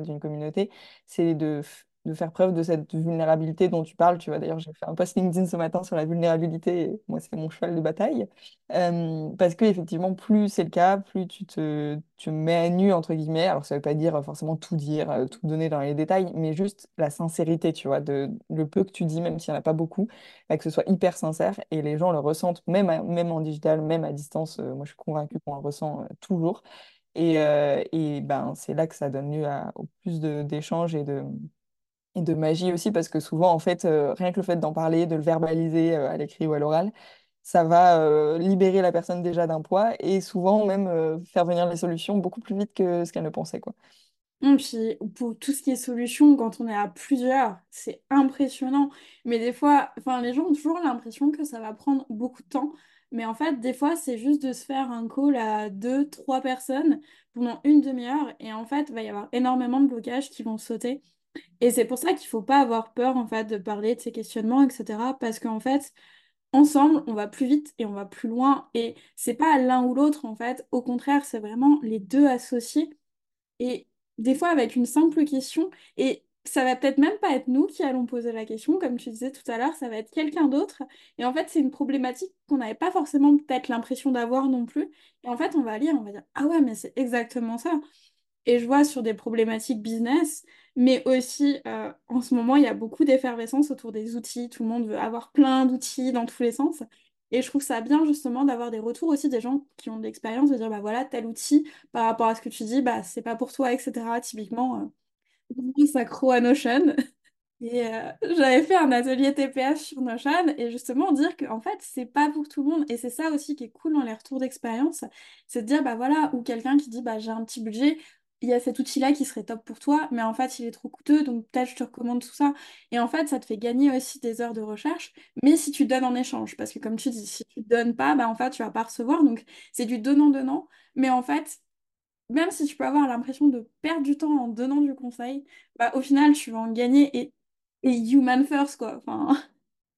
d'une communauté, c'est de, de faire preuve de cette vulnérabilité dont tu parles. Tu vois, d'ailleurs, j'ai fait un post LinkedIn ce matin sur la vulnérabilité, et moi, c'est mon cheval de bataille. Euh, parce que effectivement, plus c'est le cas, plus tu te, tu mets à nu, entre guillemets. Alors, ça veut pas dire euh, forcément tout dire, euh, tout donner dans les détails, mais juste la sincérité, tu vois, de le peu que tu dis, même s'il n'y en a pas beaucoup, bah, que ce soit hyper sincère et les gens le ressentent, même, même en digital, même à distance. moi, je suis convaincue qu'on le ressent toujours. Et, et ben, c'est là que ça donne lieu à, au plus d'échanges et de, et de magie aussi, parce que souvent, en fait, euh, rien que le fait d'en parler, de le verbaliser euh, à l'écrit ou à l'oral, ça va euh, libérer la personne déjà d'un poids et souvent même faire venir les solutions beaucoup plus vite que ce qu'elle ne pensait, quoi. Hum, Puis pour tout ce qui est solution, quand on est à plusieurs, c'est impressionnant. Mais des fois, les gens ont toujours l'impression que ça va prendre beaucoup de temps. Mais en fait, des fois, c'est juste de se faire un call à deux, trois personnes pendant une demi-heure. Et en fait, il va y avoir énormément de blocages qui vont sauter. Et c'est pour ça qu'il faut pas avoir peur, en fait, de parler de ces questionnements, etc. Parce qu'en fait, ensemble, on va plus vite et on va plus loin. Et c'est pas l'un ou l'autre, en fait. Au contraire, c'est vraiment les deux associés. Et des fois, avec une simple question, et ça va peut-être même pas être nous qui allons poser la question, comme tu disais tout à l'heure, ça va être quelqu'un d'autre. Et en fait, c'est une problématique qu'on n'avait pas forcément peut-être l'impression d'avoir non plus. Et en fait, on va lire, on va dire, ah ouais, mais c'est exactement ça. Et je vois sur des problématiques business, mais aussi euh, en ce moment, il y a beaucoup d'effervescence autour des outils. Tout le monde veut avoir plein d'outils dans tous les sens. Et je trouve ça bien justement d'avoir des retours aussi des gens qui ont de l'expérience, de dire bah voilà, tel outil par rapport à ce que tu dis, bah c'est pas pour toi, etc. Typiquement, euh, s'accro à Notion. Et euh, j'avais fait un atelier TPH sur Notion et justement dire qu'en fait, c'est pas pour tout le monde. Et c'est ça aussi qui est cool dans les retours d'expérience, c'est de dire, bah voilà, ou quelqu'un qui dit, bah j'ai un petit budget, il y a cet outil-là qui serait top pour toi, mais en fait, il est trop coûteux, donc peut-être je te recommande tout ça. Et en fait, ça te fait gagner aussi des heures de recherche, mais si tu donnes en échange, parce que comme tu dis, si tu donnes pas, bah en fait, tu vas pas recevoir, donc c'est du donnant-donnant, mais en fait, même si tu peux avoir l'impression de perdre du temps en donnant du conseil, bah au final, tu vas en gagner et, et human first, quoi. Enfin...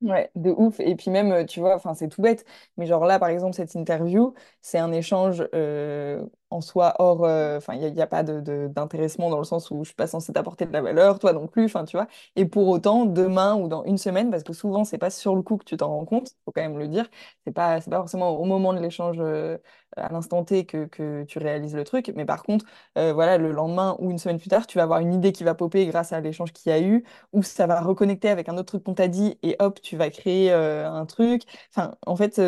Ouais, de ouf. Et puis même, euh, tu vois, c'est tout bête, mais genre là, par exemple, cette interview, c'est un échange euh, en soi hors, euh, enfin, il n'y a, pas d'intéressement dans le sens où je suis pas censée t'apporter de la valeur, toi non plus, enfin, tu vois. Et pour autant, demain ou dans une semaine, parce que souvent, c'est pas sur le coup que tu t'en rends compte, faut quand même le dire, c'est pas, pas forcément au moment de l'échange à l'instant T que, que, tu réalises le truc, mais par contre, voilà, le lendemain ou une semaine plus tard, tu vas avoir une idée qui va popper grâce à l'échange qu'il y a eu, ou ça va reconnecter avec un autre truc qu'on t'a dit, et hop, tu vas créer un truc. Enfin, en fait,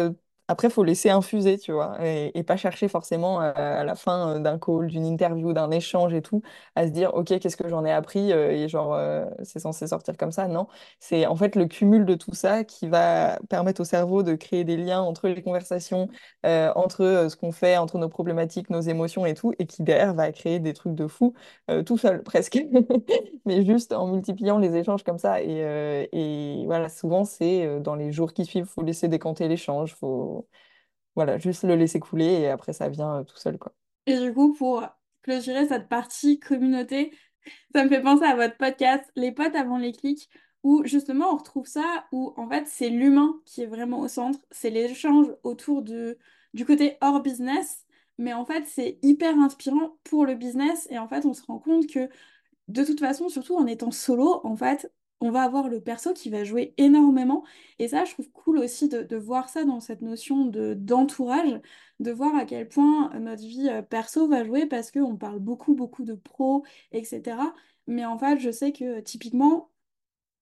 après, il faut laisser infuser, tu vois, et, pas chercher forcément euh, à, la fin euh, d'un call, d'une interview, d'un échange et tout, à se dire, OK, qu'est-ce que j'en ai appris euh, et genre, c'est censé sortir comme ça. Non, c'est en fait le cumul de tout ça qui va permettre au cerveau de créer des liens entre les conversations, entre ce qu'on fait, entre nos problématiques, nos émotions et tout, et qui derrière va créer des trucs de fou tout seul, presque. Mais juste en multipliant les échanges comme ça. Et, et voilà, souvent, c'est dans les jours qui suivent, il faut laisser décanter l'échange, faut voilà, juste le laisser couler et après ça vient euh, tout seul, quoi. Et du coup, pour clôturer cette partie communauté, ça me fait penser à votre podcast Les potes avant les clics, où justement on retrouve ça, où en fait c'est l'humain qui est vraiment au centre, c'est l'échange autour de, du côté hors business, mais en fait c'est hyper inspirant pour le business et en fait on se rend compte que de toute façon, surtout en étant solo, en fait, on va avoir le perso qui va jouer énormément. Et ça, je trouve cool aussi de, voir ça dans cette notion de, d'entourage, de voir à quel point notre vie euh, perso va jouer parce qu'on parle beaucoup, beaucoup de pros, etc. Mais en fait, je sais que typiquement,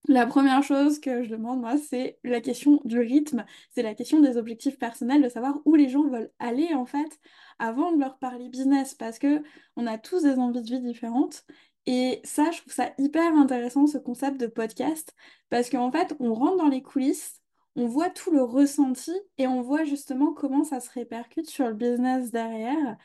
la première chose que je demande, moi, c'est la question du rythme, c'est la question des objectifs personnels, de savoir où les gens veulent aller, en fait, avant de leur parler business, parce que on a tous des envies de vie différentes, et ça, je trouve ça hyper intéressant, ce concept de podcast, parce qu'en fait, on rentre dans les coulisses, on voit tout le ressenti et on voit justement comment ça se répercute sur le business derrière,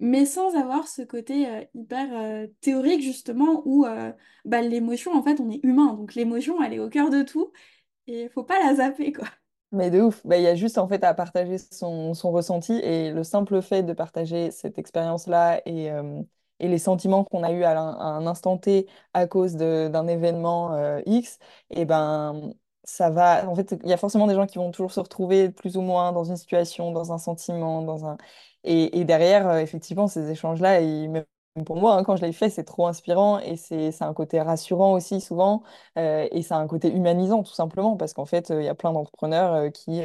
mais sans avoir ce côté euh, hyper euh, théorique, justement, où euh, bah, l'émotion, en fait, on est humain, donc l'émotion, elle est au cœur de tout, et il faut pas la zapper, quoi. Mais de ouf, bah, il y a juste en fait à partager son, son, ressenti et le simple fait de partager cette expérience-là et, et les sentiments qu'on a eus à, un instant T à cause d'un événement euh, X, et eh ben ça va. En fait, il y a forcément des gens qui vont toujours se retrouver plus ou moins dans une situation, dans un sentiment, dans un. Et, et derrière, euh, effectivement, ces échanges-là, même pour moi, hein, quand je l'ai fait, c'est trop inspirant et c'est un côté rassurant aussi souvent euh, et c'est un côté humanisant tout simplement parce qu'en fait, il y a plein d'entrepreneurs qui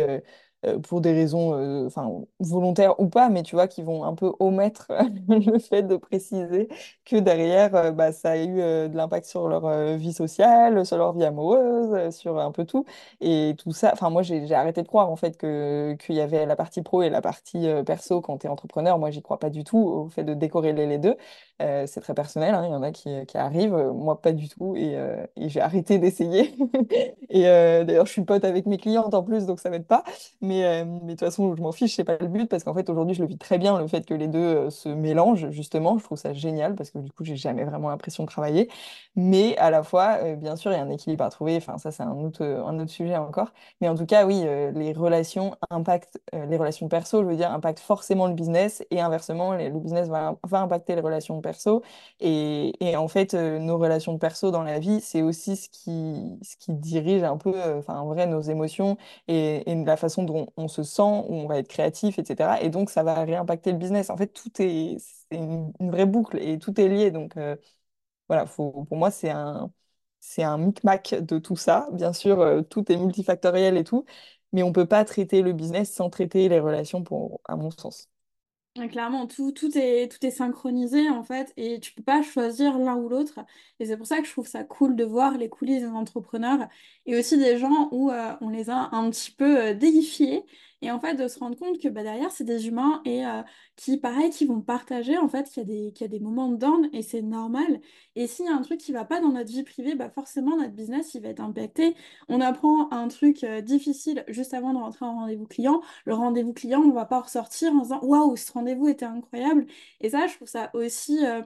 pour des raisons euh, enfin, volontaires ou pas, mais tu vois, qui vont un peu omettre le fait de préciser que derrière, euh, bah, ça a eu de l'impact sur leur vie sociale, sur leur vie amoureuse, sur un peu tout. Et tout ça, enfin, moi, j'ai arrêté de croire en fait qu'il y avait la partie pro et la partie perso quand tu es entrepreneur. Moi, j'y crois pas du tout au fait de décorréler les deux. c'est très personnel, hein, il y en a qui, qui arrivent, moi pas du tout, et, j'ai arrêté d'essayer. et d'ailleurs, je suis pote avec mes clientes en plus, donc ça m'aide pas. Euh, mais de toute façon, je m'en fiche, c'est pas le but parce qu'en fait, aujourd'hui, je le vis très bien, le fait que les deux euh, se mélangent, justement. Je trouve ça génial parce que du coup, j'ai jamais vraiment l'impression de travailler. Mais à la fois, euh, bien sûr, il y a un équilibre à trouver. Enfin, ça, c'est un autre, un autre sujet encore. Mais en tout cas, oui, les relations impactent, les relations perso, je veux dire, impactent forcément le business et inversement, le business va, va impacter les relations perso. Et, et en fait, nos relations perso dans la vie, c'est aussi ce qui, ce qui dirige un peu, enfin, en vrai, nos émotions et, et la façon dont on se sent, où on va être créatif, etc. Et donc, ça va réimpacter le business. En fait, tout est, une, vraie boucle et tout est lié. Donc, euh, voilà, faut, pour moi, c'est un, un micmac de tout ça. Bien sûr, euh, tout est multifactoriel et tout, mais on peut pas traiter le business sans traiter les relations, pour, à mon sens. Ouais, Clairement, tout, tout est synchronisé en fait et tu peux pas choisir l'un ou l'autre. Et c'est pour ça que je trouve ça cool de voir les coulisses des entrepreneurs et aussi des gens où euh, on les a un petit peu euh, déifiés et en fait de se rendre compte que bah, derrière c'est des humains et euh, qui, pareil, qui vont partager en fait qu'il y a des, qu'il y a des moments de down et c'est normal. Et s'il y a un truc qui va pas dans notre vie privée, bah forcément notre business il va être impacté. On apprend un truc euh, difficile juste avant de rentrer en rendez-vous client le rendez-vous client, on va pas ressortir en disant waouh, ce rendez-vous était incroyable. Et ça, je trouve ça aussi euh,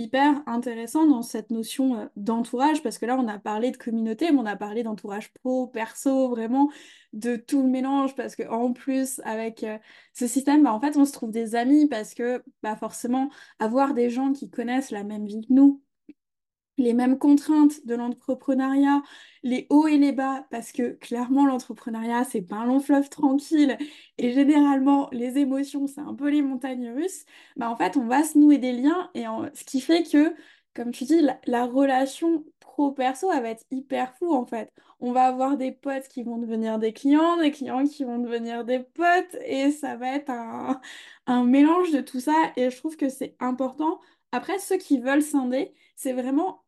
hyper intéressant dans cette notion euh, d'entourage, parce que là, on a parlé de communauté, mais on a parlé d'entourage pro, perso, vraiment de tout le mélange, parce que en plus, avec euh, ce système, bah, en fait, on se trouve des amis, parce que bah, forcément, avoir des gens qui connaissent la même vie que nous, les mêmes contraintes de l'entrepreneuriat, les hauts et les bas, parce que clairement l'entrepreneuriat, c'est pas un long fleuve tranquille, et généralement les émotions, c'est un peu les montagnes russes, bah en fait on va se nouer des liens, et ce qui fait que, comme tu dis, la, la relation pro-perso, va être hyper fou en fait. On va avoir des potes qui vont devenir des clients, des clients qui vont devenir des potes, et ça va être un, un mélange de tout ça, et je trouve que c'est important. Après, ceux qui veulent scinder, c'est vraiment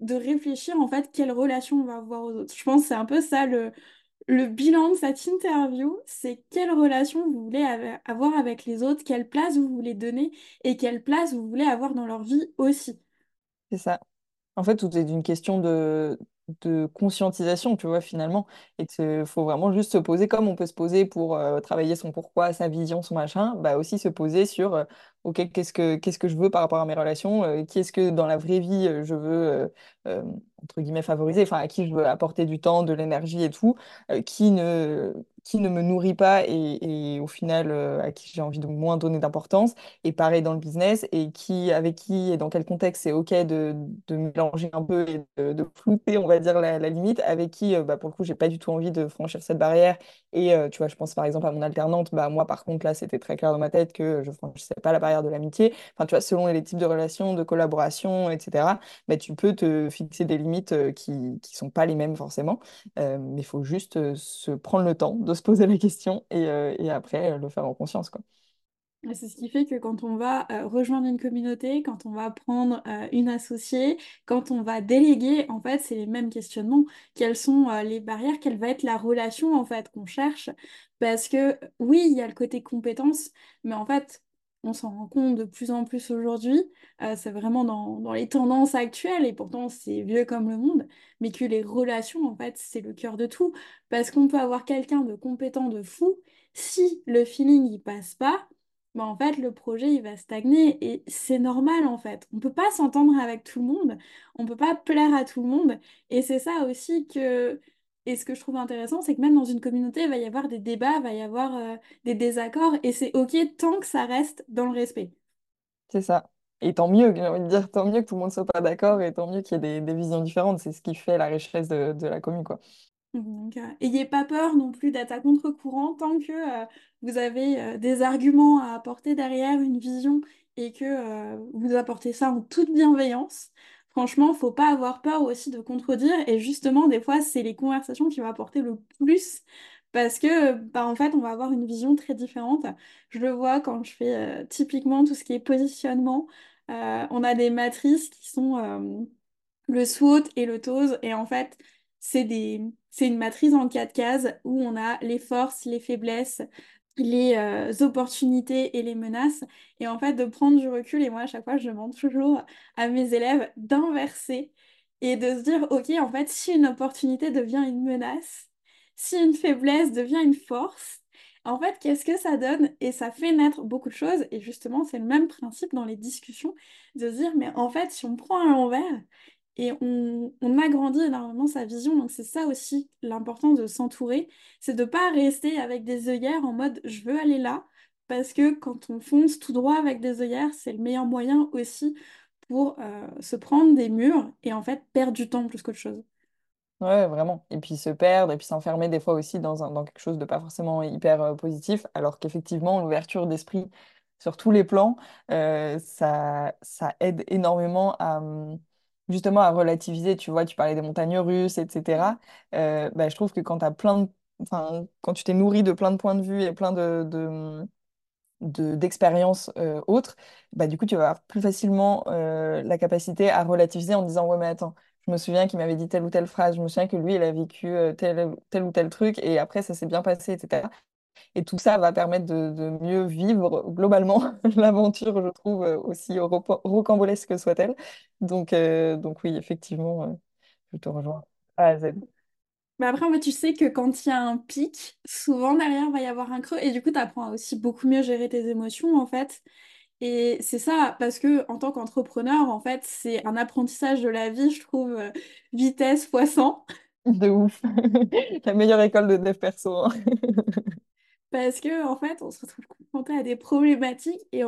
de réfléchir en fait quelle relation on va avoir aux autres. Je pense que c'est un peu ça le, le bilan de cette interview, c'est quelle relation vous voulez avoir avec les autres, quelle place vous voulez donner et quelle place vous voulez avoir dans leur vie aussi. C'est ça. En fait, tout est une question de, de conscientisation, tu vois, finalement. Et il faut vraiment juste se poser comme on peut se poser pour euh, travailler son pourquoi, sa vision, son machin, bah aussi se poser sur, euh, OK, qu'est-ce que, que je veux par rapport à mes relations, euh, qui est-ce que dans la vraie vie je veux, entre guillemets, favoriser, enfin, à qui je veux apporter du temps, de l'énergie et tout, qui ne, qui ne me nourrit pas et, au final, euh, à qui j'ai envie de moins donner d'importance. Et pareil dans le business, et qui, avec qui et dans quel contexte c'est OK de, de mélanger un peu et de, flouter, on va dire, la, la limite, avec qui, euh, bah, pour le coup, j'ai pas du tout envie de franchir cette barrière. Et tu vois, je pense par exemple à mon alternante, bah, moi, par contre, là, c'était très clair dans ma tête que je franchissais pas la barrière de l'amitié. Enfin, tu vois, selon les types de relations, de collaboration, etc., bah, tu peux te fixer des limites qui, qui sont pas les mêmes forcément. Mais il faut juste se prendre le temps de se poser la question et, et après le faire en conscience, quoi. C'est ce qui fait que quand on va euh, rejoindre une communauté, quand on va prendre euh, une associée, quand on va déléguer, en fait, c'est les mêmes questionnements. Quelles sont euh, les barrières? Quelle va être la relation, en fait, qu'on cherche? Parce que oui, il y a le côté compétence, mais en fait, on s'en rend compte de plus en plus aujourd'hui. c'est vraiment dans, dans les tendances actuelles, et pourtant, c'est vieux comme le monde, mais que les relations, en fait, c'est le cœur de tout. Parce qu'on peut avoir quelqu'un de compétent, de fou, si le feeling, il passe pas bah, en fait, le projet, il va stagner et c'est normal, en fait. On peut pas s'entendre avec tout le monde, on peut pas plaire à tout le monde. Et c'est ça aussi que... Et ce que je trouve intéressant, c'est que même dans une communauté, il va y avoir des débats, il va y avoir euh, des désaccords, et c'est OK tant que ça reste dans le respect. C'est ça. Et tant mieux, j'ai envie de dire, tant mieux que tout le monde soit pas d'accord et tant mieux qu'il y ait des, des visions différentes. C'est ce qui fait la richesse de, de la commune, quoi. Donc, euh, ayez pas peur non plus d'être à contre-courant tant que euh, vous avez euh, des arguments à apporter derrière une vision et que vous apportez ça en toute bienveillance. Franchement, faut pas avoir peur aussi de contredire et justement, des fois, c'est les conversations qui vont apporter le plus parce que, bah, en fait, on va avoir une vision très différente. Je le vois quand je fais typiquement tout ce qui est positionnement. On a des matrices qui sont le SWOT et le TOS et en fait, c'est une matrice en quatre cases où on a les forces, les faiblesses, les euh, opportunités et les menaces. Et en fait, de prendre du recul, et moi, à chaque fois, je demande toujours à mes élèves d'inverser et de se dire, OK, en fait, si une opportunité devient une menace, si une faiblesse devient une force, En fait, qu'est-ce que ça donne? Et ça fait naître beaucoup de choses. Et justement, c'est le même principe dans les discussions de se dire, mais en fait, si on prend un l'envers et on, agrandit énormément sa vision, donc c'est ça aussi l'importance de s'entourer, c'est de pas rester avec des œillères en mode je veux aller là, parce que quand on fonce tout droit avec des œillères, c'est le meilleur moyen aussi pour euh, se prendre des murs et en fait perdre du temps plus qu'autre chose. Ouais, vraiment. Et puis se perdre, et puis s'enfermer des fois aussi dans, un- dans quelque chose de pas forcément hyper euh, positif, alors qu'effectivement, l'ouverture d'esprit sur tous les plans, euh, ça, ça aide énormément à hum, justement à relativiser. Tu vois, tu parlais des montagnes russes, etc. Euh, bah, je trouve que quand plein enfin, quand tu t'es nourri de plein de points de vue et plein de, de- d'expériences euh, autres, bah, du coup, tu vas avoir plus facilement euh, la capacité à relativiser en disant, ouais, mais attends, je me souviens qu'il m'avait dit telle ou telle phrase, je me souviens que lui, il a vécu euh, tel, tel ou tel truc, et après, ça s'est bien passé, etc. Et tout ça va permettre de, de mieux vivre globalement l'aventure, je trouve, euh, aussi rocambolesque que soit-elle. Donc, euh, donc oui, effectivement, euh, je te rejoins. A à Z. Mais après, fait, tu sais que quand il y a un pic, souvent derrière va y avoir un creux et du coup, tu apprends à aussi beaucoup mieux gérer tes émotions en fait. Et c'est ça, parce que en tant qu'entrepreneur, en fait, c'est un apprentissage de la vie, je trouve, vitesse fois 100. De ouf. La meilleure école de dev perso. hein. Parce que, en fait, on se retrouve confronté à des problématiques et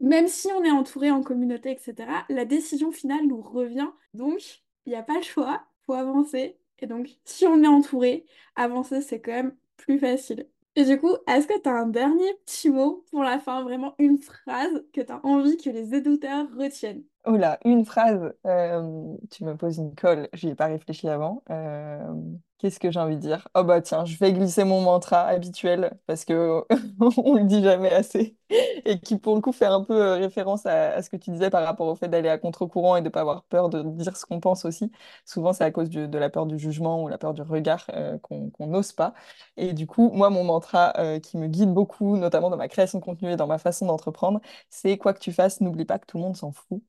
même si on est entouré en communauté, etc., la décision finale nous revient. Donc, il n'y a pas le choix, faut avancer. Et donc, si on est entouré, avancer, c'est quand même plus facile. Et du coup, est-ce que tu as un dernier petit mot pour la fin, vraiment une phrase que tu as envie que les éditeurs retiennent? Oh là, une phrase. Euh, tu me poses une colle, j'y ai pas réfléchi avant. Euh, qu'est-ce que j'ai envie de dire? Oh bah tiens, je vais glisser mon mantra habituel parce que on le dit jamais assez et qui pour le coup fait un peu euh, référence à, ce que tu disais par rapport au fait d'aller à contre-courant et de pas avoir peur de dire ce qu'on pense aussi. Souvent c'est à cause de la peur du jugement ou la peur du regard qu'on n'ose pas. Et du coup, moi mon mantra qui me guide beaucoup, notamment dans ma création de contenu et dans ma façon d'entreprendre, c'est quoi que tu fasses, n'oublie pas que tout le monde s'en fout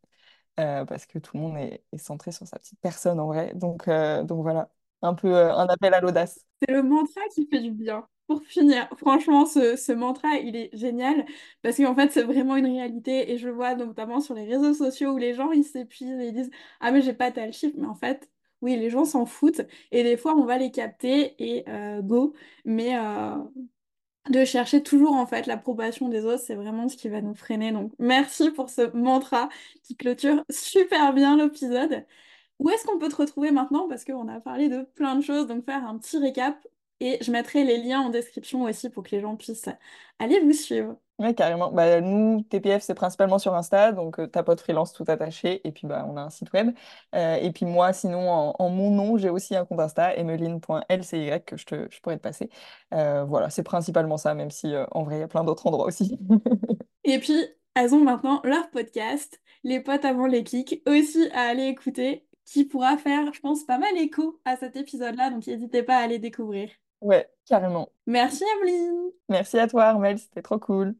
euh, parce que tout le monde est, centré sur sa petite personne en vrai. Donc, euh, voilà, un peu euh, un appel à l'audace. C'est le mantra qui fait du bien. Pour finir, franchement, ce, ce mantra, il est génial parce qu'en fait, c'est vraiment une réalité et je vois notamment sur les réseaux sociaux où les gens, ils s'épuisent et ils disent, Ah, mais j'ai pas tel chiffre. Mais en fait, oui, les gens s'en foutent et des fois, on va les capter et go. Mais de chercher toujours en fait l'approbation des autres, c'est vraiment ce qui va nous freiner. Donc, merci pour ce mantra qui clôture super bien l'épisode. Où est-ce qu'on peut te retrouver maintenant? Parce qu'on a parlé de plein de choses, donc faire un petit récap. Et je mettrai les liens en description aussi pour que les gens puissent aller vous suivre. Ouais, carrément. Bah, nous, TPF, c'est principalement sur Insta, donc euh, Tapote Freelance tout attaché, et puis bah, on a un site web. Euh, et puis moi, sinon, en, en mon nom, j'ai aussi un compte Insta, emeline.lcy, que je, te, je pourrais te passer. Euh, voilà, c'est principalement ça, même si euh, en vrai, il y a plein d'autres endroits aussi. Et puis, elles ont maintenant leur podcast, Les potes avant les kicks, aussi à aller écouter, qui pourra faire, je pense, pas mal écho à cet épisode-là, donc n'hésitez pas à aller découvrir. Ouais, carrément. Merci, Emeline! Merci à toi, Armel, c'était trop cool.